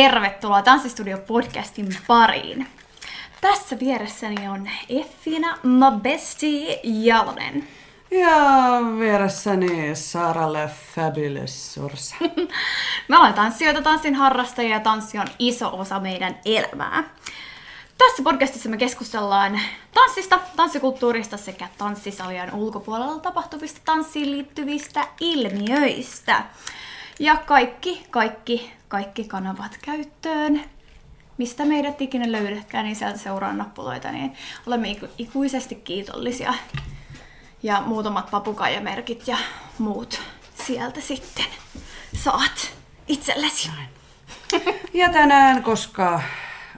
Tervetuloa Tanssistudio podcastin pariin. Tässä vieressäni on Effina, my bestie Jalonen. Ja vieressäni Saralle Fabulous Sorsa. Me ollaan tanssijoita, tanssin harrastajia ja tanssi on iso osa meidän elämää. Tässä podcastissa me keskustellaan tanssista, tanssikulttuurista sekä tanssisalien ulkopuolella tapahtuvista tanssiin liittyvistä ilmiöistä. Ja kaikki, kaikki, kaikki kanavat käyttöön. Mistä meidät ikinä löydätkään, niin sieltä seuraa nappuloita, niin olemme iku- ikuisesti kiitollisia. Ja muutamat papukaijamerkit ja muut sieltä sitten saat itsellesi. Ja tänään, koska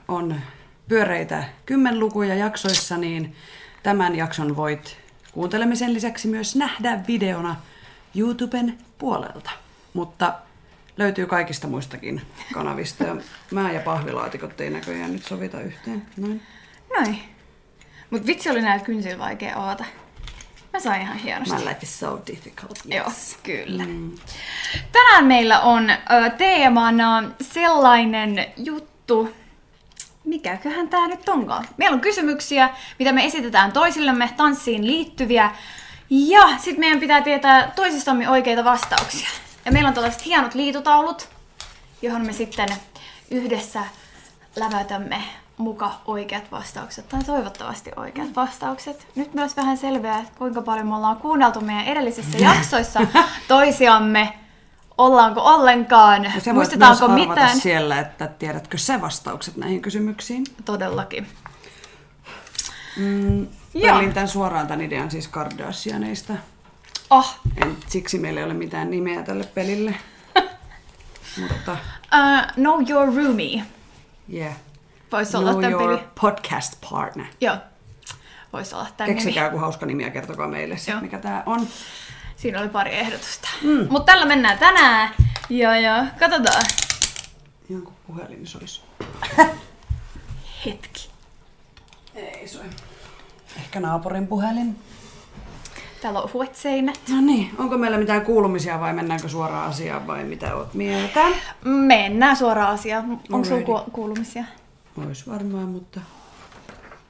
on pyöreitä kymmenlukuja jaksoissa, niin tämän jakson voit kuuntelemisen lisäksi myös nähdä videona YouTuben puolelta. Mutta löytyy kaikista muistakin kanavista. Ja mä ja pahvilaatikot ei näköjään nyt sovita yhteen. Noin. Noin. Mut vitsi oli näillä kynsillä vaikea avata. Mä sain ihan hienosti. My life is so difficult. Joo, kyllä. Mm. Tänään meillä on ö, teemana sellainen juttu, mikäköhän tää nyt onkaan. Meillä on kysymyksiä, mitä me esitetään toisillemme tanssiin liittyviä, ja sitten meidän pitää tietää toisistamme oikeita vastauksia. Ja meillä on tällaiset hienot liitutaulut, johon me sitten yhdessä lävätämme muka oikeat vastaukset, tai toivottavasti oikeat vastaukset. Nyt myös vähän selviää, kuinka paljon me ollaan kuunneltu meidän edellisissä jaksoissa toisiamme. Ollaanko ollenkaan? Ja se voit Muistetaanko myös mitään? siellä, että tiedätkö sä vastaukset näihin kysymyksiin. Todellakin. Mm, Joo. Tämän suoraan tämän idean siis Kardashianeista. Oh, En, siksi meillä ei ole mitään nimeä tälle pelille. Mutta uh, Know Your Roomie. yeah. Voisi olla tämän your peli. podcast partner. Joo. Voisi olla tämän. Keksikää joku hauska nimi ja kertokaa meille sit, Joo. mikä tää on. Siinä oli pari ehdotusta. Mm. Mutta tällä mennään tänään. Ja, ja katsotaan. Ihan kuin puhelin sois. Hetki. Ei soi. Ehkä naapurin puhelin. Täällä on huet seinät. No niin, onko meillä mitään kuulumisia vai mennäänkö suoraan asiaan vai mitä oot mieltä? Mennään suoraan asiaan. Onko sulla ku- kuulumisia? Ois varmaan, mutta...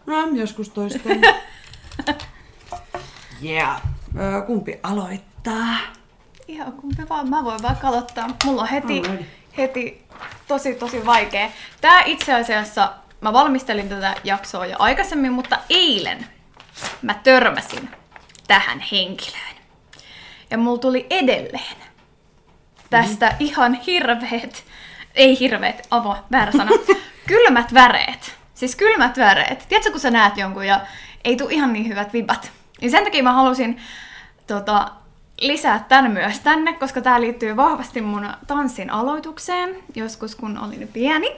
No, joskus toisten. yeah. Ö, kumpi aloittaa? Ihan kumpi vaan. Mä voin vaikka aloittaa. Mulla on heti, heti tosi tosi vaikea. Tää itse asiassa, mä valmistelin tätä jaksoa jo aikaisemmin, mutta eilen mä törmäsin tähän henkilöön. Ja mulla tuli edelleen tästä mm-hmm. ihan hirveet, ei hirveet, avo, väärä sana, kylmät väreet. Siis kylmät väreet. Tiedätkö, kun sä näet jonkun ja ei tule ihan niin hyvät vibat. Niin sen takia mä halusin tota, lisää tän myös tänne, koska tää liittyy vahvasti mun tanssin aloitukseen, joskus kun olin pieni.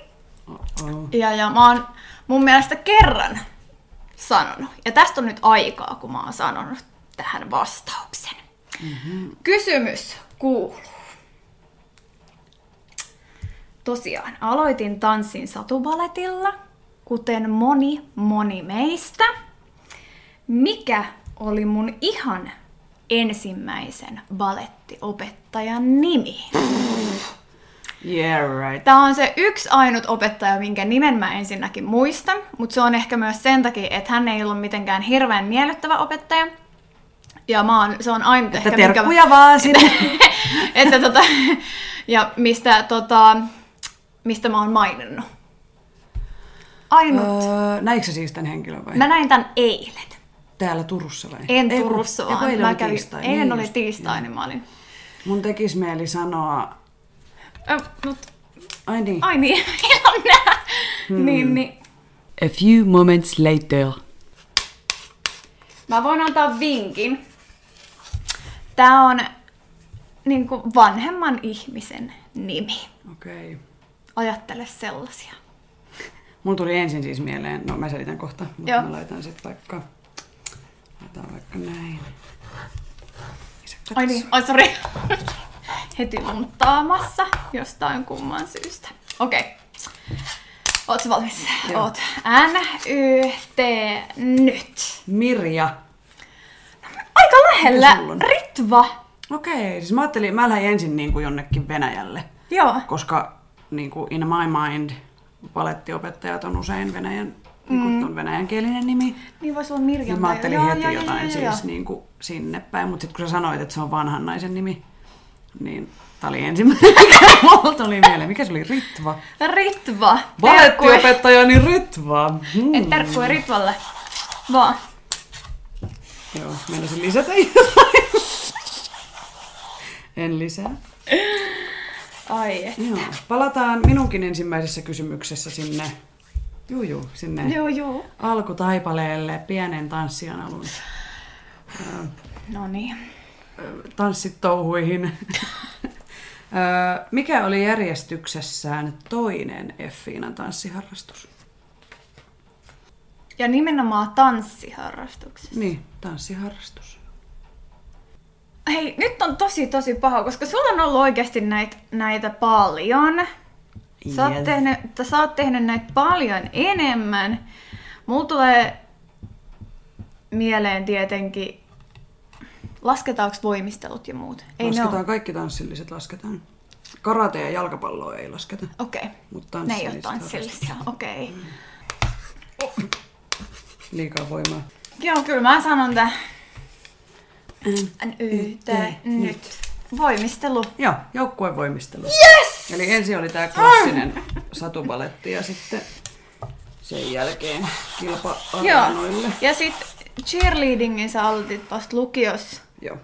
Oh-oh. Ja, ja mä oon mun mielestä kerran sanonut, ja tästä on nyt aikaa, kun mä oon sanonut tähän vastauksen. Mm-hmm. Kysymys kuuluu. Tosiaan, aloitin tanssin satubaletilla, kuten moni moni meistä. Mikä oli mun ihan ensimmäisen balettiopettajan nimi? Yeah, right. Tämä on se yksi ainut opettaja, minkä nimen mä ensinnäkin muistan, mutta se on ehkä myös sen takia, että hän ei ollut mitenkään hirveän miellyttävä opettaja. Ja mä oon, se on ainut Että ehkä, terkkuja vaan sinne. että tota, ja mistä, tota, mistä mä oon maininnut. Ainut. öö, näikö sä siis tämän henkilön vai? Mä näin tän eilen. Täällä Turussa vai? En Ei Turussa, ei kun vaan eilen mä oli kävin, tiistai. eilen Niin oli just. tiistai, niin mä olin. Mun tekis mieli sanoa... Ö, mut, Ai niin. ai niin, ihan nää. Hmm. Niin, niin. A few moments later. Mä voin antaa vinkin. Tää on niin kuin vanhemman ihmisen nimi. Okei. Okay. Ajattele sellaisia. Mulla tuli ensin siis mieleen, no mä selitän kohta, mutta Joo. mä laitan sit vaikka, laitan vaikka näin. Ai niin, ai sori. Heti lunttaamassa jostain kumman syystä. Okei. Okay. Ootko valmis? Joo. Oot. N, Y, T, nyt. Mirja. Aika lähellä. Ritva. Okei, siis mä ajattelin, mä lähdin ensin niin kuin jonnekin Venäjälle, Joo. koska niin kuin in my mind, palettiopettajat on usein venäjän, mm. niin kuin on venäjänkielinen nimi. Niin voisi olla Mirjam. Niin mä ajattelin joo, heti joo, jotain joo, siis joo. niin kuin sinne päin, mutta sitten kun sä sanoit, että se on vanhan naisen nimi, niin tää oli ensimmäinen, mikä mulla tuli mieleen. Mikä se oli? Ritva. Ritva. Terkkui, Palettiopettajani Ritva. Hmm. terkkui Ritvalle. Vaan. Joo, meinasin lisätä jotain. En lisää. Ai. Joo. Palataan minunkin ensimmäisessä kysymyksessä sinne, juu, juu, sinne Joo, joo. alkutaipaleelle pienen tanssijan alun No niin. tanssitouhuihin. Mikä oli järjestyksessään toinen Effiinan tanssiharrastus? Ja nimenomaan tanssiharrastuksessa. Niin, tanssiharrastus. Hei, nyt on tosi tosi paha, koska sulla on ollut oikeasti näitä, näitä paljon. Sä oot, Yes. tehnyt, sä oot tehnyt näitä paljon enemmän. Mulla tulee mieleen tietenkin, lasketaanko voimistelut ja muut? Ei ne lasketaan ole. kaikki tanssilliset, lasketaan. Karate ja jalkapalloa ei lasketa. Okei, okay. Mutta ne ei ole tanssillisia. Okei. Okay. Liikaa voimaa. Joo, kyllä mä sanon tää. Mm. NYT, Nyt. Voimistelu. Joo, joukkuevoimistelu. Yes! Eli ensin oli tämä klassinen satubaletti ja sitten sen jälkeen kilpa Joo. Ja sit cheerleadingin sä aloitit vasta lukiossa, Joo.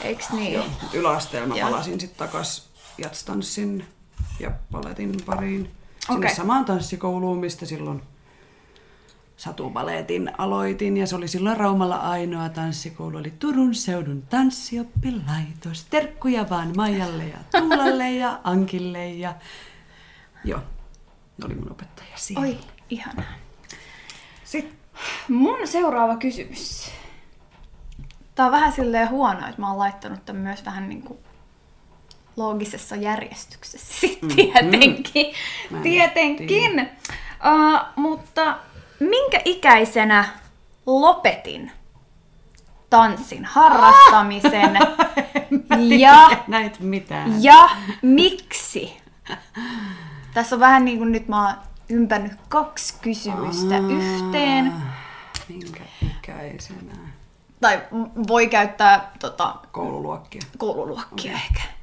eiks niin? Joo. Yläasteella mä Joo. palasin sitten takas jatstanssin ja paletin pariin. Sinne Okei. samaan tanssikouluun, mistä silloin satubaletin aloitin. Ja se oli silloin Raumalla ainoa tanssikoulu. Oli Turun seudun tanssioppilaitos. Terkkuja vaan Maijalle ja Tuulalle ja Ankille. Ja... Joo, ne oli mun opettaja siinä. Oi, ihanaa. Sitten Mun seuraava kysymys. Tää on vähän silleen huono, että mä oon laittanut tämän myös vähän niinku loogisessa järjestyksessä. Mm. Tietenkin. En Tietenkin. Uh, mutta minkä ikäisenä lopetin tanssin harrastamisen ja, näit mitään. ja miksi? Tässä on vähän niin kuin nyt mä oon ympännyt kaksi kysymystä yhteen. Minkä ikäisenä? Tai voi käyttää tota, Koululuokkia. koululuokkia okay. ehkä.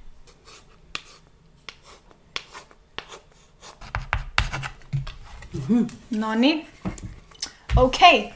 No niin. Okei. Okay.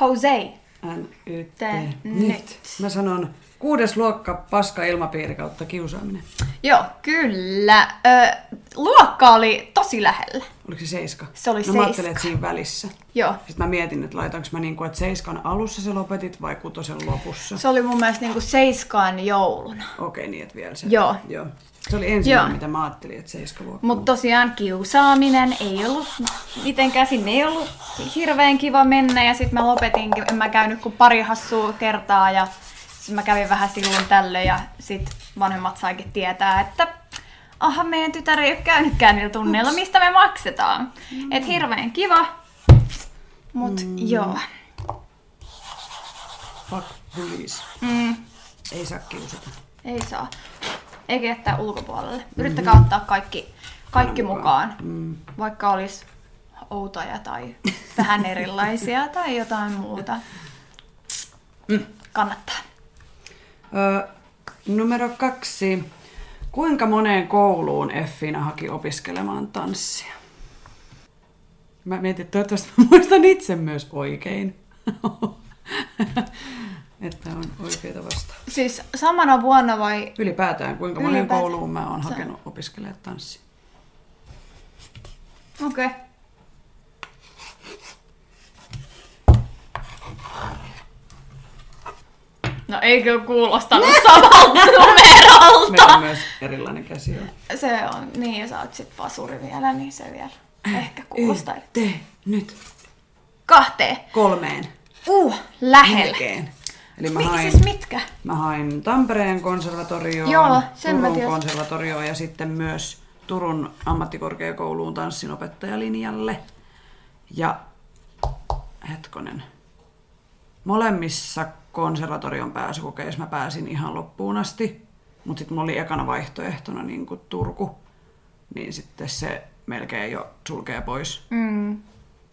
Jose. NYT. Nyt. Mä sanon kuudes luokka paska ilmapiiri kautta kiusaaminen. Joo, kyllä. Ö, luokka oli tosi lähellä. Oliko se seiska? Se oli no, mä ajattelin, seiska. että siinä välissä. Joo. Sitten mä mietin, että laitanko mä niin kuin, että seiskan alussa se lopetit vai kutosen lopussa. Se oli mun mielestä niinku seiskaan jouluna. Okei, niin että vielä se. Joo. Joo. Se oli ensimmäinen, Joo. mitä mä ajattelin, että seiska luokka. Mutta tosiaan kiusaaminen ei ollut mitenkään, sinne ei ollut hirveän kiva mennä ja sitten mä lopetinkin, en mä käynyt kuin pari hassua kertaa ja sitten mä kävin vähän silloin tällöin ja sitten vanhemmat saikin tietää, että aha, meidän tytär ei ole käynytkään niillä tunneilla, mistä me maksetaan. Mm. Et hirveän kiva, mut mm. joo. Fuck police. Mm, Ei saa kiusata. ei saa. Eikä jättää ulkopuolelle. Yrittäkää ottaa kaikki, kaikki mukaan. Mm. vaikka olisi outoja tai vähän erilaisia tai jotain muuta. Kannattaa. Ö, numero kaksi. Kuinka moneen kouluun Effina haki opiskelemaan tanssia? Mä mietin, että toivottavasti mä muistan itse myös oikein. että on oikeita vasta. Siis samana vuonna vai... Ylipäätään, kuinka moneen Ylipäätään. kouluun mä oon hakenut opiskelemaan tanssia. Okei. Okay. No eikö kuulostanut samalta Meillä on numerolta? myös erilainen käsi. Se on, niin ja sä oot sit vasuri vielä, niin se vielä ehkä kuulostaa. Tee nyt Kahteen. kolmeen. Uh, lähellä. Melkein. Eli mä hain, siis mitkä? mä hain Tampereen konservatorioon, Joo, sen Turun konservatorioon ja sitten myös Turun ammattikorkeakouluun tanssinopettajalinjalle. Ja hetkonen. Molemmissa konservatorion pääsykokeissa mä pääsin ihan loppuun asti, mutta sitten mulla oli ekana vaihtoehtona niin kuin Turku. niin sitten se melkein jo sulkee pois. Mm.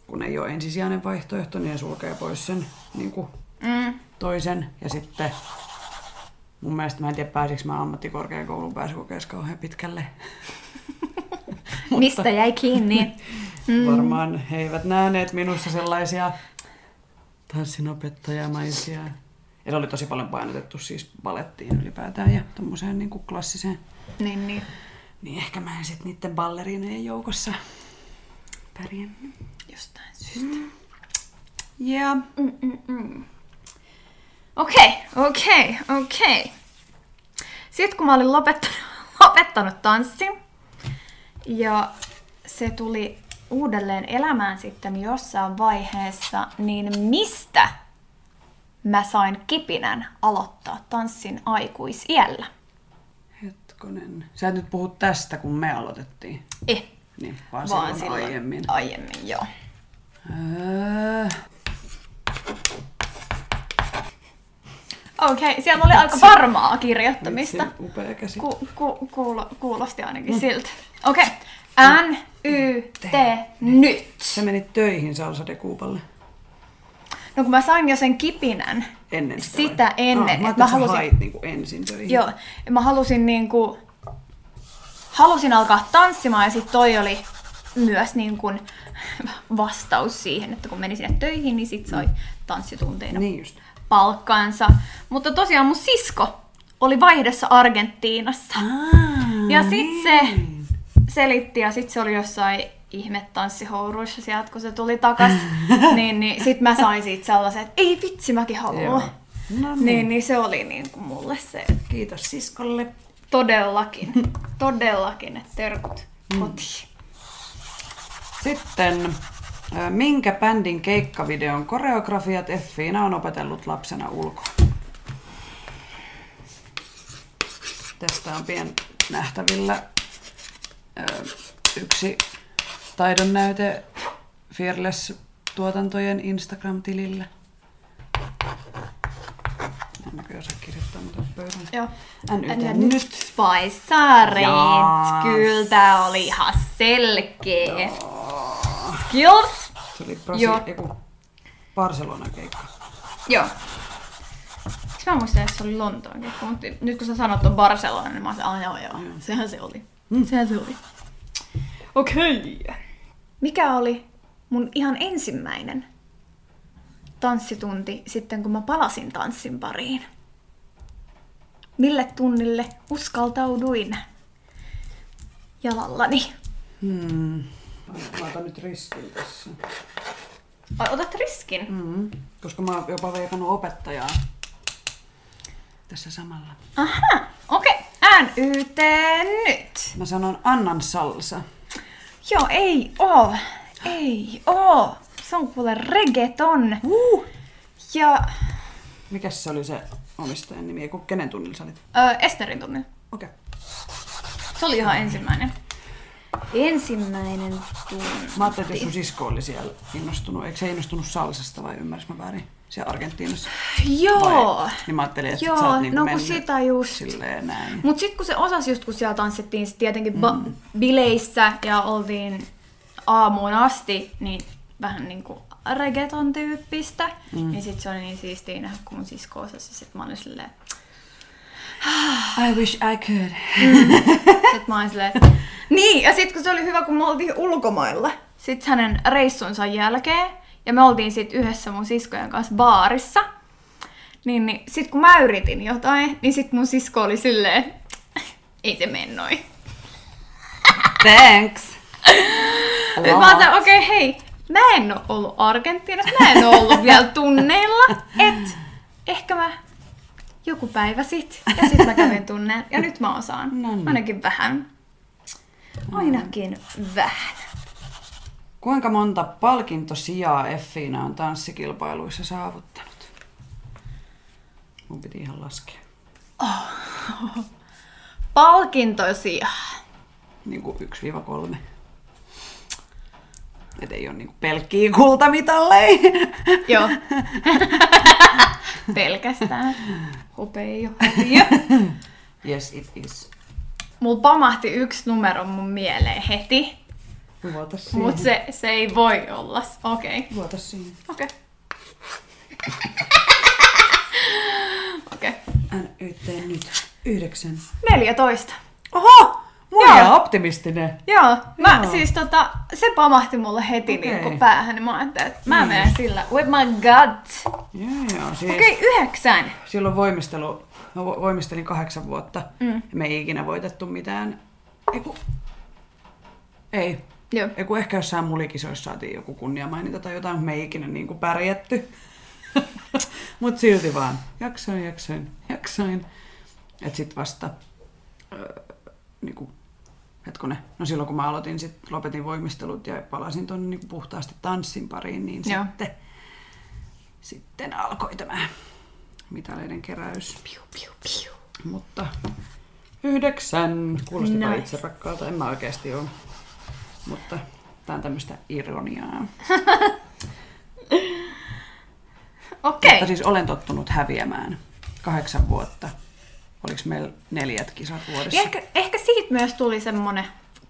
Kun ei ole ensisijainen vaihtoehto, niin se sulkee pois sen niin kuin Mm. toisen. Ja sitten mun mielestä mä en tiedä pääsikö mä ammattikorkeakoulun pääsykokeessa kauhean pitkälle. Mistä jäi kiinni? Mm. Varmaan he eivät nähneet minussa sellaisia tanssinopettajamaisia. Ja se oli tosi paljon painotettu siis balettiin ylipäätään ja tommoseen niin kuin klassiseen. Niin, niin. Niin ehkä mä en sit niiden balleriinojen joukossa pärjännyt. Jostain syystä. Ja Mm-mm-mm. Okei, okei, okei. Sitten kun mä olin lopettanut, lopettanut tanssin, ja se tuli uudelleen elämään sitten jossain vaiheessa, niin mistä mä sain kipinän aloittaa tanssin aikuisiällä? hetkonen. Sä et nyt puhu tästä, kun me aloitettiin. Eh, Niin, vaan, vaan silloin silloin aiemmin. Aiemmin, joo. Öö, Okei, okay, siellä oli aika varmaa kirjoittamista. upea käsi. Ku, ku, kuulo, kuulosti ainakin siltä. Okei. Okay. N, Y, T, nyt. Sä menit töihin Salsa de Cuballe No kun mä sain jo sen kipinän ennen sitä. sitä ennen, Ah, mä, mä halusin... hait niinku ensin töihin. Joo, ja mä halusin niinku, halusin alkaa tanssimaan ja sitten toi oli myös niin kuin vastaus siihen, että kun meni sinne töihin, niin sit sai tanssitunteina Niin just. palkkansa. Mutta tosiaan mun sisko oli vaihdossa Argentiinassa. Ja sit se selitti ja sit se oli jossain ihme tanssihouruissa sieltä, kun se tuli takas. niin, niin sit mä sain siitä sellaisen, että ei vitsi, mäkin haluan. No niin. Niin, niin se oli niin kuin mulle se Kiitos siskolle. todellakin, todellakin, että terkut kotiin. Sitten, minkä bändin keikkavideon koreografiat Effiina on opetellut lapsena ulkoa? Tästä on pien nähtävillä yksi taidon näyte Fearless-tuotantojen Instagram-tilillä. En näköjään osaa kirjoittaa mutta pöydän. Joo. NYT Ja nyt. nyt Spice Jaas. Kyllä tää oli ihan selkeä. Skills. Se oli Brasi- Joo. eiku, Barcelonan keikka. Joo. Mä muistan, että se oli Lontoon keikka, mutta nyt kun sä sanot on Barcelona, niin mä sanoin, ah joo joo, sehän se oli. Mm. Sehän se oli. Okei. Okay. Mikä oli mun ihan ensimmäinen tanssitunti sitten, kun mä palasin tanssin pariin? Mille tunnille uskaltauduin jalallani? Hmm. Mä otan nyt riskin tässä. Ai, otat riskin? Mm. Koska mä oon jopa veikannut opettajaa tässä samalla. Aha, okei. Okay. NYT nyt. Mä sanon Annan salsa. Joo, ei oo. Ei oo. Se on kuule reggaeton. Uh. Ja Mikäs se oli se omistajan nimi? Eiku, kenen tunnilla sä olit? ö, Esterin tunnin. Okei. Okay. Se oli ihan ensimmäinen. Ensimmäinen tunti. Mä ajattelin, että sun sisko oli siellä innostunut. Eikö se innostunut salsasta vai ymmärräs mä väärin? Siellä Argentiinassa. Joo. Vai? Niin mä ajattelin, että Joo, sä oot niinku no kun sitä just. silleen näin. Mut sit kun se osasi just kun siellä tanssittiin sit tietenkin ba- bileissä ja oltiin aamuun asti, niin vähän niinku reggaeton tyyppistä. Mm. Niin sit se oli niin siistiä nähdä, kun mun sisko osasi. Sit mä olin silleen, I wish I could. Sitten mä olin silleen. Niin, ja sitten kun se oli hyvä, kun me oltiin ulkomailla. Sitten hänen reissunsa jälkeen, ja me oltiin sitten yhdessä mun siskojen kanssa baarissa. Niin, niin sit kun mä yritin jotain, niin sit mun sisko oli silleen, ei se mene noin. Thanks. Nyt mä ajattelin, okei okay, hei, mä en oo ollut Argentiinassa, mä en oo ollut vielä tunneilla, et ehkä mä joku päivä sit, ja sit mä kävin tunneen, ja nyt mä osaan, No niin. ainakin vähän. Ainakin vähän. Kuinka monta palkintosijaa Effiina on tanssikilpailuissa saavuttanut? Mun piti ihan laskea. Palkintosia. Niin kuin 1-3. Et ei ole niinku pelkkiä kultamitalleja. Joo. Pelkästään. Jo. hopea. yes, it is. mulla pamahti yksi numero mun mieleen heti, Vuota siihen. mutta se, se ei voi olla. Okei. Okay. Vuota siihen. Okei. Okei. NYT nyt. Yhdeksän. 14. Oho! Mulla Joo. on optimistinen. Joo, mä Joo. siis tota, se pamahti mulle heti okay. niin päähän, niin mä ajattelin, että mä Niin. menen sillä with my gut. Joo, joo. Siis Okei, okay, yhdeksän. silloin voimistelu, mä vo- voimistelin kahdeksan vuotta. Mm. Me ei ikinä voitettu mitään. Ei. Joo. Eiku ehkä jossain mulikisoissa saatiin joku kunniamaininta tai jotain, mutta me ei ikinä niinku pärjätty. Mut silti vaan. Jaksoin, jaksoin, jaksoin. Et sit vasta, öö, niinku, hetkonen, no silloin kun mä aloitin, sit lopetin voimistelut ja palasin tuonne niinku puhtaasti tanssin pariin, niin Joo. sitten, sitten alkoi tämä mitaleiden keräys. Piu, piu, piu. Mutta yhdeksän. Kuulostipa Nice. nice. itse rakkaalta, en mä oikeasti ole. Mutta tää on tämmöistä ironiaa. Okei. Mutta siis olen tottunut häviämään kahdeksan vuotta. Oliko meillä neljät kisat vuodessa? Ja ehkä, ehkä siitä myös tuli semmonen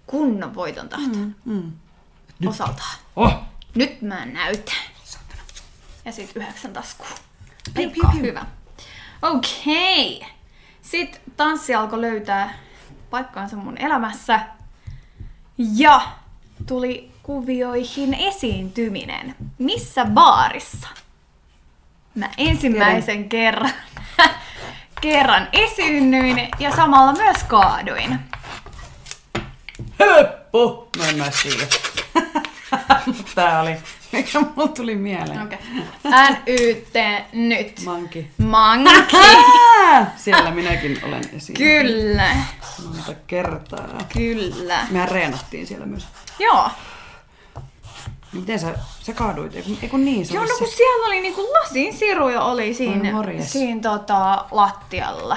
kunnon voiton tahto mm. Mm. osaltaan. Oh! Nyt mä näytän. Satana. Ja sit yhdeksän. Piu, piu, piu. hyvä. Okei. Sitten tanssi alkoi löytää paikkaansa mun elämässä. Ja tuli kuvioihin esiintyminen. Missä baarissa? Mä ensimmäisen kerran, kerran esiinnyin ja samalla myös kaaduin. Höppö! Mä en mä tiedä. Tää oli, mikä mulla tuli mieleen. Okay. NYT nyt. Manki. Manki. Siellä minäkin olen esiin. Kyllä. Monta kertaa. Kyllä. Mehän reenattiin siellä myös. Joo. Miten sä, sä kaaduit? Eiku, eiku niin, se Joo, no kun se. siellä oli niinku lasin siruja oli siinä, siinä tota, lattialla.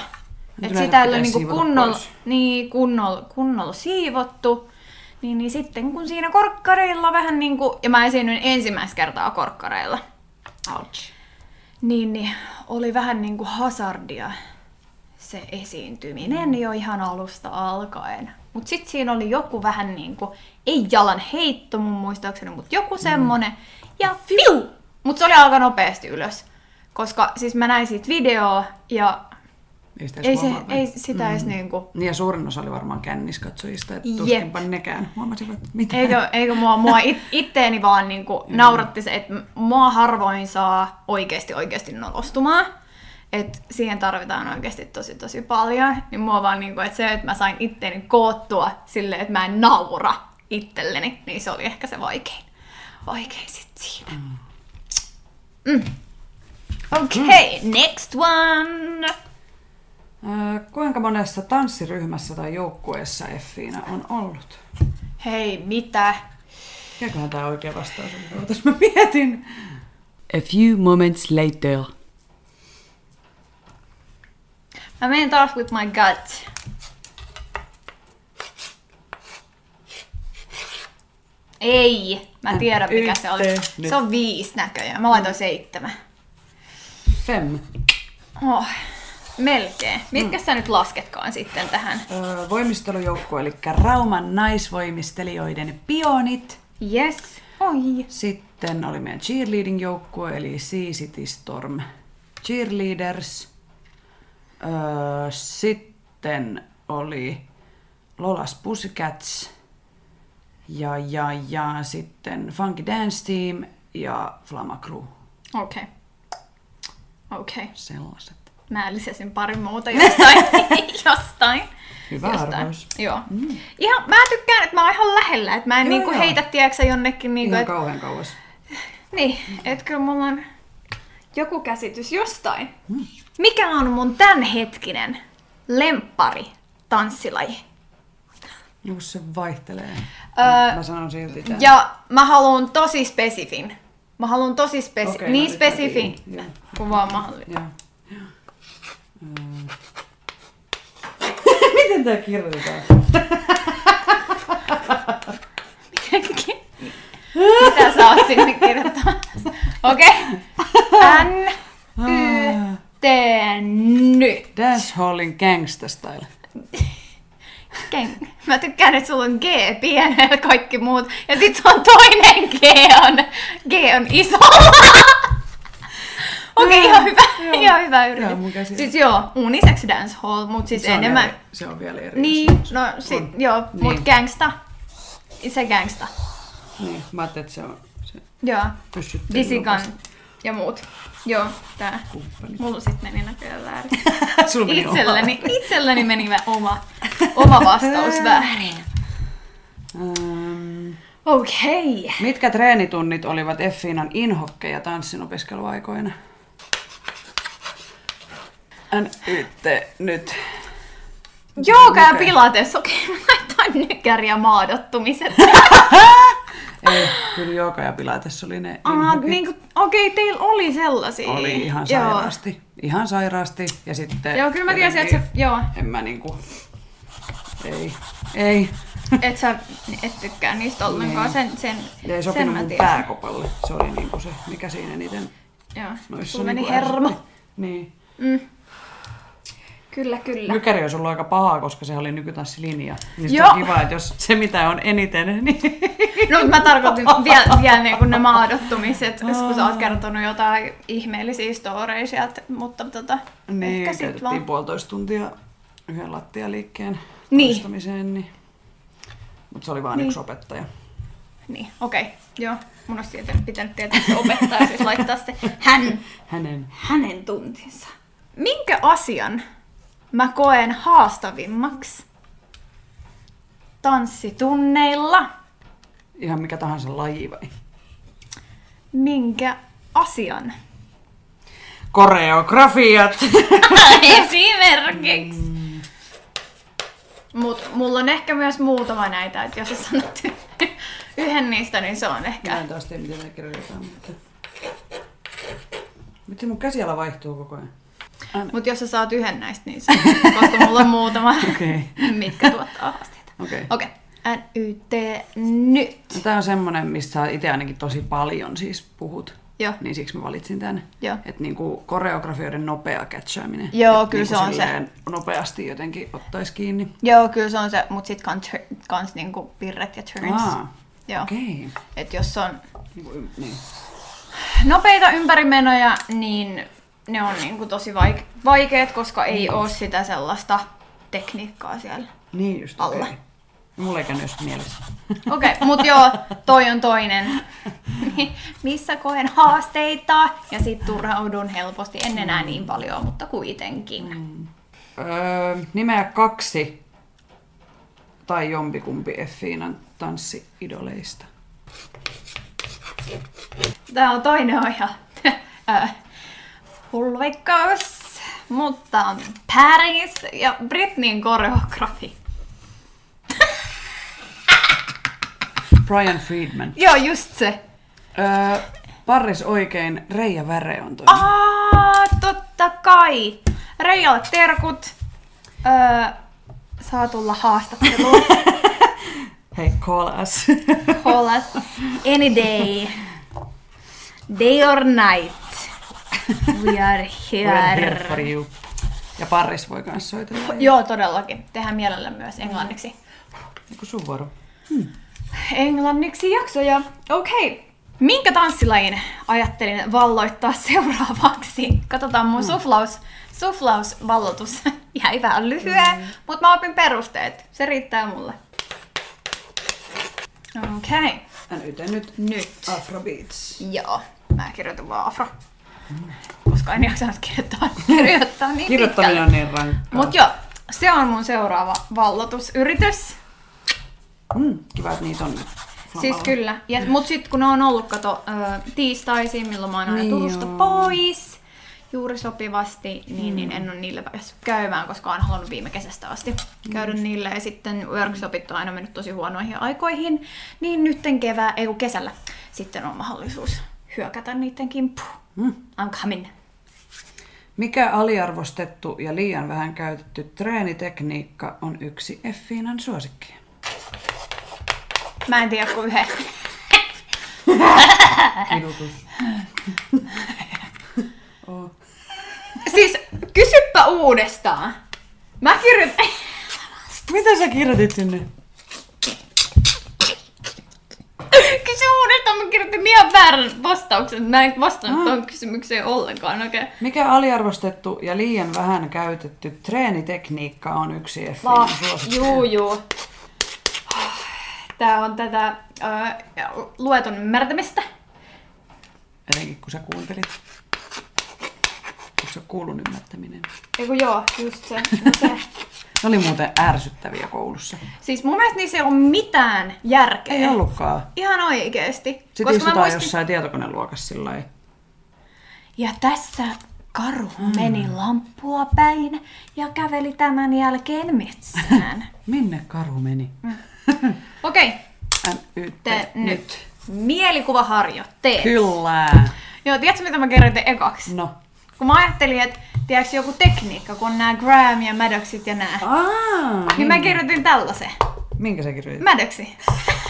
Et sitä ei ole niinku kunnolla, niin, kunnolla, kunnolla siivottu. Niin, niin sitten kun siinä korkkareilla vähän niinku, ja mä esiinnyin ensimmäistä kertaa korkkareilla, Ouch. niin, niin oli vähän niinku hazardia se esiintyminen jo ihan alusta alkaen. Mut sit siinä oli joku vähän niinku, ei jalan heitto mun muistaakseni, mut joku semmonen. Ja fiu! Mut se oli aika nopeasti ylös. Koska siis mä näin siitä videoa ja Ei, sitä ei, se, ei sitä edes niinku... Niin ja suurin osa oli varmaan känniskatsojista, että tuskinpa nekään huomasivat, että mitä. Eikö, eikö mua, mua it, itteeni vaan niinku nauratti se, että mua harvoin saa oikeasti oikeasti nolostumaan. Et siihen tarvitaan oikeasti tosi tosi paljon. Niin mua vaan niinku, että se, että mä sain itteeni koottua silleen, että mä en naura itselleni, niin se oli ehkä se vaikein. Vaikein sit siinä. Mm. Okei, okay, next one. Kuinka monessa tanssiryhmässä tai joukkueessa Effiina on ollut? Hei, mitä? Mikäköhän tämä oikea vastaus on? Ootas mä mietin. A few moments later. Mä menen taas with my gut. Ei, mä tiedän mikä se oli. Nyt. Se on viisi näköjään. Mä laitoin seitsemän. Fem. Oh, melkein. Mitkä sä nyt lasketkaan sitten tähän? Öö, voimistelujoukkue, eli Rauman naisvoimistelijoiden pionit. Yes. Oi. Sitten oli meidän cheerleading-joukkue, eli Sea City Storm Cheerleaders. Öö, sitten oli Lolas Pussycats. Ja, ja, ja sitten Funky Dance Team ja Flama Crew. Okei. Okay. Okei. Okay. Sellaiset. Mä lisäsin pari muuta jostain. jostain. Hyvä jostain. arvaus. Joo. Mm. Ihan, mä tykkään, että mä oon ihan lähellä. Että mä en Joo, niinku joo. heitä, tiedätkö jonnekin niinku, Ihan et, kauhean kauas. Niin, että kyllä mulla on joku käsitys jostain. Mikä on mun tämänhetkinen lemppari tanssilaji? Joku se vaihtelee. Öö, Mä sanon silti tämän. Ja mä haluan tosi spesifin. Mä haluan tosi Okei, niin no nyt mä spesifin. Joo. kuin vaan mahdollista. Joo. Mm. Miten tää kirjoitetaan? Mitä sä oot sinne kirjoittamassa? Okei. Okay. N, Y, T, nyt. Dancehallin gangsta style. Ken- Mä tykkään, että sulla on G pienellä kaikki muut. Ja sit on toinen G on, G on iso. Okei, okay, ihan hyvä. Joo. ihan hyvä Joo, yritys. mun käsi- siis joo, unisex dancehall, mut siis se, enemmän... eri, se on vielä eri Niin, no sit, On. joo, Niin. mut gangsta. Se gangsta. Niin, mä ajattelin, että se on se Joo. Disikan ja muut. Joo, tää. Kumppani. Mulla sit meni näköjään väärin. Sulla meni Itselläni, itselläni meni vä- oma, oma vastaus väärin. Ähm, Okei. Okay. mitkä treenitunnit olivat Effiinan inhokkeja tanssin opiskeluaikoina? NYT nyt. Jooga ja pilates, okei, okay, mä laitan nykäri ja maadottumiset. Ei, kyllä joka ja pilates oli ne inhokit. niin kuin, okei, okay, teillä oli sellaisia. Oli ihan Joo. sairaasti. Ihan sairaasti. Ja sitten... Joo, kyllä mä tiesin, että se, joo, En mä niinku... Ei. Ei. et sä et tykkää niistä ollenkaan, sen, sen, Ja ei sen sopinut mä mun tiedän. pääkopalle. Se oli niinku se, mikä siinä eniten Joo, sulla meni niinku hermo. Niin. Mm. Kyllä, kyllä. Nykäri olisi ollut aika paha, koska se oli nykytanssilinja. Niin Joo. on kiva, että jos se mitä on eniten, niin... No mä tarkoitin vielä, vielä niin kuin ne maadottumiset, kun sä oot kertonut jotain ihmeellisiä storeja sieltä, mutta tota, niin, ehkä sit vaan. puolitoista tuntia yhden lattialiikkeen Niin. Niin. Mutta se oli vain Niin. yksi opettaja. Niin, okei, okay. joo. Mun olisi tieten- pitänyt tietää se opettaja, siis laittaa se hän, Hänen. hänen tuntinsa. Minkä asian mä koen haastavimmaksi tanssitunneilla? Ihan mikä tahansa laji vai? Minkä asian? Koreografiat! Esimerkiksi. Mm. Mut mulla on ehkä myös muutama näitä, että jos sä sanot yhden niistä, niin se on Mä ehkä... en taas tiedä, miten ne kirjoitetaan, mutta... Miten mun käsiala vaihtuu koko ajan? Än- Mut jos sä saat yhden näistä, niin se koska mulla on muutama, Okei. mitkä tuottaa haasteita. Okei. Okei, okay. NYT nyt. No, tää on semmonen, mistä sä itse ainakin tosi paljon siis puhut. Joo. Niin siksi mä valitsin tän. Joo. Että niinku koreografioiden nopea catchaaminen. Joo, Et kyllä niinku se on se. Nopeasti jotenkin ottais kiinni. Joo, kyllä se on se, mut sit kans, kans niinku pirret ja turns. Aa, Joo. okei. Et jos on Niinku, niin. nopeita ympärimenoja, niin ne on niinku tosi vaik- vaikeet, koska ei oo sitä sellaista tekniikkaa siellä. Niin just, Alla. No, Mulla ei käynyt mielessä. Okei, okay, mut joo, toi on toinen, missä koen haasteita ja sit turhaudun helposti. En enää niin paljon, mutta kuitenkin. Öö, nimeä kaksi tai jompikumpi Effiinan tanssiidoleista. Tää on toinen on ihan ö, hulveikkaus, mutta Paris ja Britneyn koreografi. Brian Friedman. Joo, just se. Öö, Parris oikein, Reija Väre on toinen. Aa, totta kai. Reijalle terkut. Öö, saa tulla haastatteluun. Hei, call us. Call us any day. Day or night. We are here here. for you. Ja Parris voi kanssa soitella. Joo, todellakin. Tehdään mielellä myös englanniksi. Joku sun vuoro. Englanniksi jaksoja. Okei. Okay. Minkä tanssilajin ajattelin valloittaa seuraavaksi? Katsotaan mun suflaus, suflausvallotus. Jäi vähän lyhyen, mm. mutta mä opin perusteet. Se riittää mulle. Okei. Okay. NYT nyt. Nyt. Afrobeats. Joo. Mä kirjoitan vaan afro. Koska en jaksanut kirjoittaa, kirjoittaa niin Kirjoittaminen on niin rankkaa. Mut joo, se on mun seuraava vallotusyritys. Mm, kiva, että niitä on nyt. Siis kyllä. Ja, mut sit kun ne on ollut kato ö, tiistaisin, milloin mä oon aina Niin Turusta joo. pois juuri sopivasti, niin, niin en ole niillä päässyt käymään, koska olen halunnut viime kesästä asti käydä niillä. Ja sitten workshopit on aina mennyt tosi huonoihin aikoihin, niin nytten kevää, ei kun kesällä, sitten on mahdollisuus hyökätä niiden kimppuun. Mm. I'm coming. Mikä aliarvostettu ja liian vähän käytetty treenitekniikka on yksi Effiinan suosikki? Mä en tiedä kuin yhden. Kidutus. oh. Siis kysyppä uudestaan. Mä kirjoitan... Mitä sä kirjoitit sinne? Kysy uudestaan, mä kirjoitin ihan väärän vastauksen. Mä en vastannut Ah. tuohon kysymykseen ollenkaan. Okei. Okay. Mikä aliarvostettu ja liian vähän käytetty treenitekniikka on yksi Ah, suosikki? juu, juu. Tää on tätä ö, luetun ymmärtämistä. Etenkin kun sä kuuntelit. Onko se kuulun ymmärtäminen? Eiku joo, just se. No se. Ne oli muuten ärsyttäviä koulussa. Siis mun mielestä niissä ei ole mitään järkeä. Ei ollutkaan. Ihan oikeesti. Sitten istutaan jossain tietokoneluokassa sillä lailla. Ja tässä karhu meni lamppua päin ja käveli tämän jälkeen metsään. Minne karhu meni? Okei, N, y, t, te nyt. Mielikuvaharjoitteet. Kyllä. Joo, tiedätkö mitä mä kirjoitin ekaksi? No. Kun mä ajattelin, että tiedätkö joku tekniikka, kun on nämä Graham ja Maddoxit ja nää. Aa, Niin mä kirjoitin tällaisen. Minkä sä kirjoitit? Maddoxi.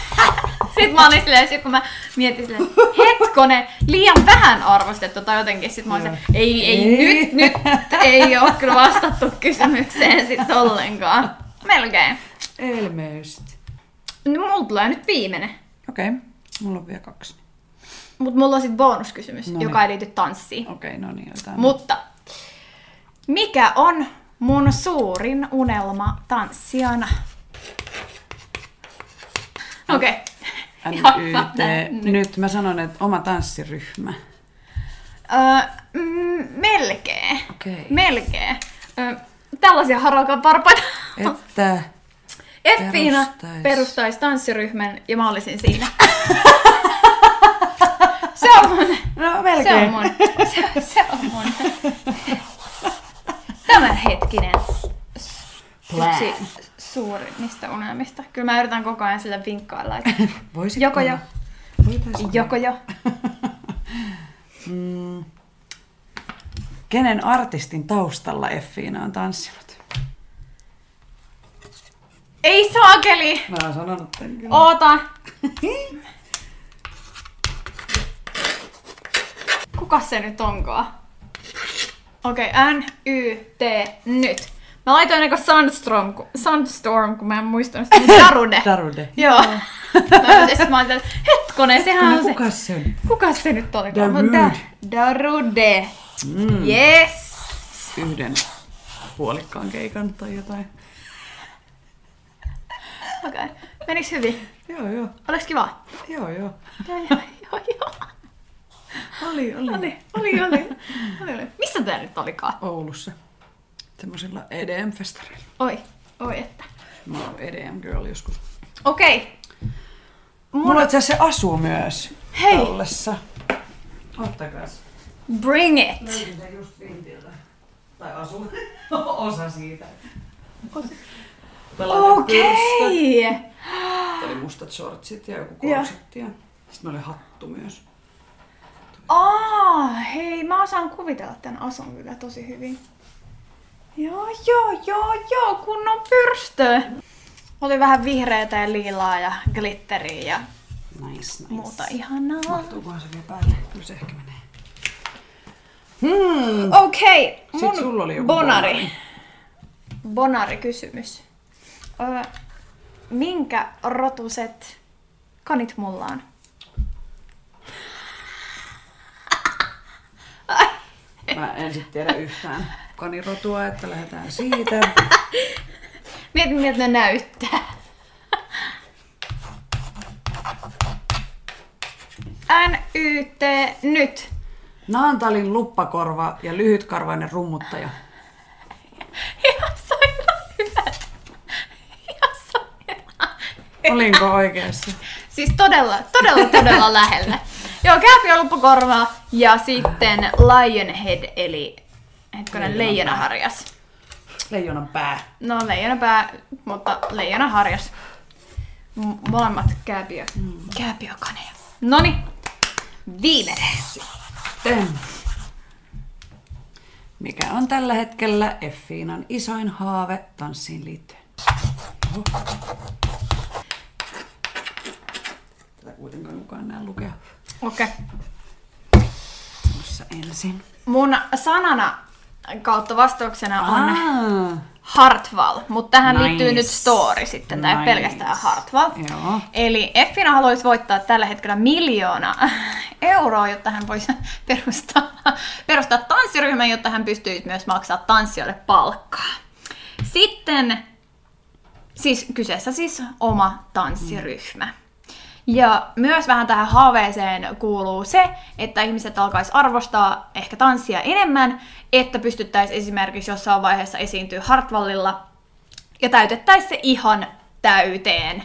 Sitten mä olin silleen, sit kun mä mietin silleen, hetkone, liian vähän arvostettu tai jotenkin. Sitten mä olin silleen, ei, ei, Ei. nyt, nyt ei ole kyllä vastattu kysymykseen sit ollenkaan. Melkein. Elmeisesti. No, mulla tulee nyt viimeinen. Okei, okay. mulla on vielä kaksi. Mutta mulla on sitten bonuskysymys, No joka ei liity tanssiin. Okei, okay, no niin, jotain. Mutta mikä on mun suurin unelma tanssijana? Okei. Okay. NYT. Nyt mä sanon, että oma tanssiryhmä. Öö, mm, melkein. Okei. Melkein. Öö, tällaisia harakan varpaita. Että Effiina perustais. perustaisi tanssiryhmän ja mä olisin siinä. se on mun. No Se melkein. on mun. Se, se on mun. Tämänhetkinen yksi suurimmista unelmista. Kyllä mä yritän koko ajan sille vinkkailla, että Voisitko? joko jo, joko jo. Mm. Kenen artistin taustalla Effiina on tanssinut? Ei saakeli! Mä oon sanonut tämän kyllä. Oota! Kuka se nyt onkaan? Okei, okay, N, Y, T, nyt. Mä laitoin niinku Sunstorm, kun, Sunstorm, kun mä en muistanut sitä. Darude. Darude. Joo. Mä, sitten mä että hetkonen, sehän on se. Kuka se on? Kuka se nyt oli? Darude. Darude. Mm. Yes. Yhden puolikkaan keikan tai jotain. Okei. Okay. Meniks hyvin? Joo, joo. Oliks kiva? Joo, joo. Joo, joo, joo, joo. Oli, oli. Oli, oli, oli. oli, oli. Missä tää nyt olikaan? Oulussa. Semmoisilla EDM-festareilla. Oi, oi että. Mä oon EDM girl joskus. Okei. Mulla itse asiassa se asuu myös. Hei. Tallessa. Ottakas. Bring it. Löysin sen just vintiltä. Tai asuu. Osa siitä. Okei. Oli mustat shortsit ja joku korsetti. Ja sitten oli hattu myös. Aa, hei, mä osaan kuvitella tämän asun kyllä tosi hyvin. Joo, joo, joo, joo, kunnon pyrstö. Oli vähän vihreätä ja liilaa ja glitteriä ja Nice, nice. muuta ihanaa. Mahtuukohan se vielä päälle? Kyllä se ehkä menee. Hmm. Okei, okay, Sit sulla oli bonari. bonari. Kysymys. Öö, minkä rotuset kanit mulla on? Mä en sit tiedä yhtään kanirotua, että lähdetään siitä. Mieti, miltä ne näyttää. NYT nyt. Naantalin luppakorva ja lyhytkarvainen rummuttaja. Ihan sairaan hyvät. Ihan sairaan. Olinko oikeassa? Siis todella, todella, todella lähellä. Joo, kääpiö luppukorva ja sitten Lionhead, eli hetkonen Leijonan leijonaharjas. Leijonan pää. No leijonapää, mutta leijonaharjas. M- molemmat kääpiö, mm. kääpiökaneja. Noni, viimeinen. Sitten. Mikä on tällä hetkellä Effiinan isoin haave tanssiin liittyen? Oho. Tätä kuitenkaan kukaan näe lukea. Okei. Okay. Tuossa ensin. Mun sanana kautta vastauksena on Aa, Hartwall, mutta tähän Nice. liittyy nyt story sitten, ole Nice. pelkästään Hartwall. Joo. Eli Effina haluaisi voittaa tällä hetkellä miljoona euroa, jotta hän voisi perustaa, perustaa tanssiryhmän, jotta hän pystyisi myös maksaa tanssijoille palkkaa. Sitten, siis kyseessä siis oma tanssiryhmä. Ja myös vähän tähän haaveeseen kuuluu se, että ihmiset alkaisi arvostaa ehkä tanssia enemmän, että pystyttäisiin esimerkiksi jossain vaiheessa esiintyä Hartwallilla ja täytettäisiin se ihan täyteen.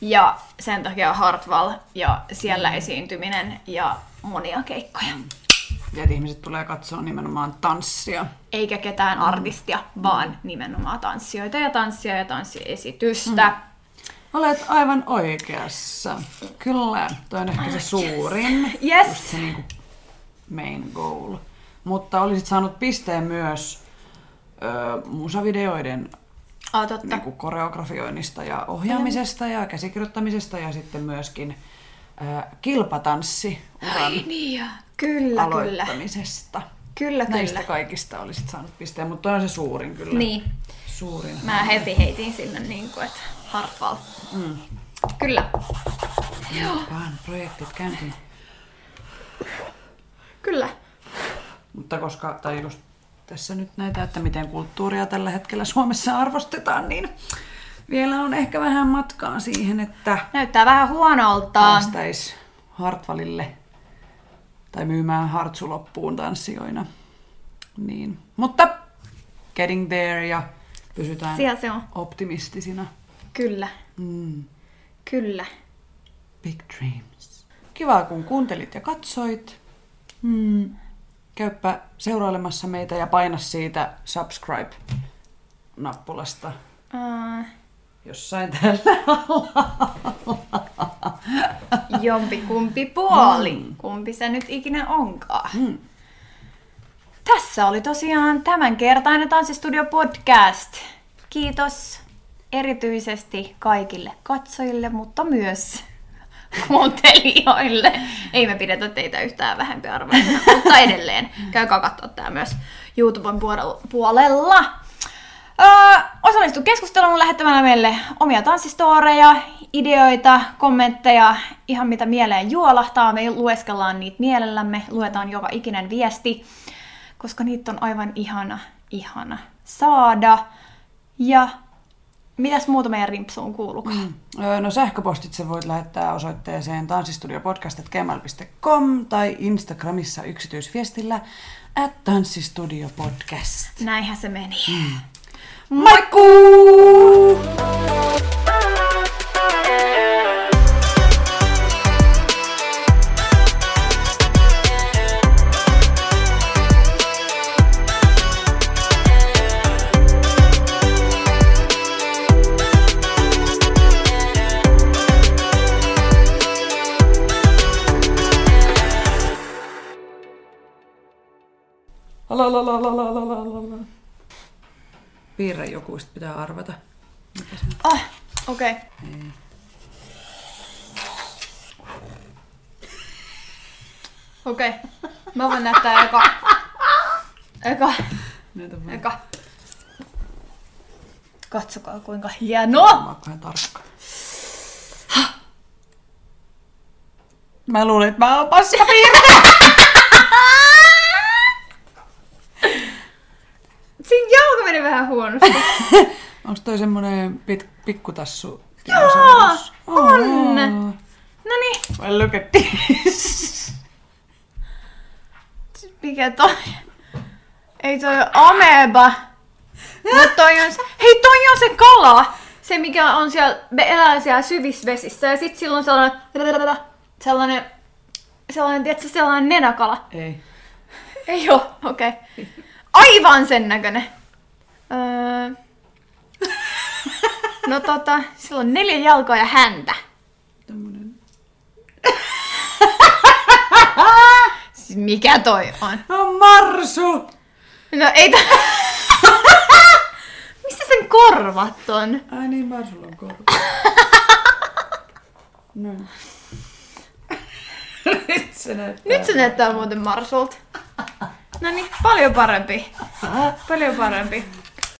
Ja sen takia Hartwall ja siellä esiintyminen ja monia keikkoja. Ja että ihmiset tulee katsoa nimenomaan tanssia. Eikä ketään artistia, vaan nimenomaan tanssijoita ja tanssia ja tanssiesitystä. Mm. Olet aivan oikeassa. Kyllä, toi on ehkä se suurin. Yes. Just se niinku main goal. Mutta olisit saanut pisteen myös ö, musavideoiden Ah, totta. niinku koreografioinnista ja ohjaamisesta ja käsikirjoittamisesta ja sitten myöskin ö, kilpatanssi-uran Niin ja, kyllä, kyllä. aloittamisesta. Kyllä, Näistä kyllä. kaikista olisit saanut pisteen, mutta toi on se suurin kyllä. Niin. Suurin. Mä heti heitin sinne niin kuin, että Hartwall. Mm. Kyllä. Vaan projektit käyntiin. Kyllä. Mutta koska, tai just tässä nyt näitä, että miten kulttuuria tällä hetkellä Suomessa arvostetaan, niin vielä on ehkä vähän matkaa siihen, että Näyttää vähän huonolta. päästäis Hartwallille tai myymään Hartsu loppuun tanssijoina. Niin. Mutta getting there ja pysytään Siellä se on. optimistisina. Kyllä. Mm. Kyllä. Big dreams. Kiva, kun kuuntelit ja katsoit. Mm. Käyppä seurailemassa meitä ja paina siitä subscribe-nappulasta Uh, jossain täällä jompi kumpi puoli. Mm. Kumpi se nyt ikinä onkaan. Mm. Tässä oli tosiaan tämänkertainen Tanssistudio podcast. Kiitos erityisesti kaikille katsojille, mutta myös kuuntelijoille. Ei me pidetä teitä yhtään vähempi arvoisena, mutta edelleen käykää katsoa tämä myös YouTuben puolella-. Öö, osallistu keskusteluun lähettämällä meille omia tanssistoreja, ideoita, kommentteja, ihan mitä mieleen juolahtaa. Me lueskellaan niitä mielellämme, luetaan joka ikinen viesti, koska niitä on aivan ihana, ihana saada. Ja mitäs muuta meidän rimpsuun kuulukaan? Mm. No sähköpostitse voit lähettää osoitteeseen tanssistudiopodcast.gmail.com tai Instagramissa yksityisviestillä at tanssistudiopodcast. Näinhän se meni. Mm. Moikkuu! Lalalalalalala. Joku, sit pitää arvata. Ah, okei. Okay. Ei. Okei. Okay. Mä voin näyttää eka. Eka. Näytä vaan. Eka. Katsokaa kuinka hienoa. Mä oon tarkka. Mä luulin, että mä oon paska piirtää. Siinä jalka meni vähän Onks toi semmonen pit, pikkutassu? Joo, on. No niin, Well, look at this. mikä toi? Ei toi ole ameba. Mut toi on, hei toi on se kala. Se mikä on siellä, me elää siellä syvissä vesissä ja sit sillä on sellainen, sellainen, sellainen, tiedätkö, sellainen nenäkala. Ei. Ei oo, okei. Okay. Aivan sen näköinen. Öö... No tota, sillä on neljä jalkaa ja häntä. Tämmönen. Siis mikä toi on? On marsu! No ei ta... Missä sen korvat on? Ai niin, marsulla on korva. No. Nyt se näyttää. Nyt se näyttää muuten Marsulta. No niin, paljon parempi. Paljon parempi.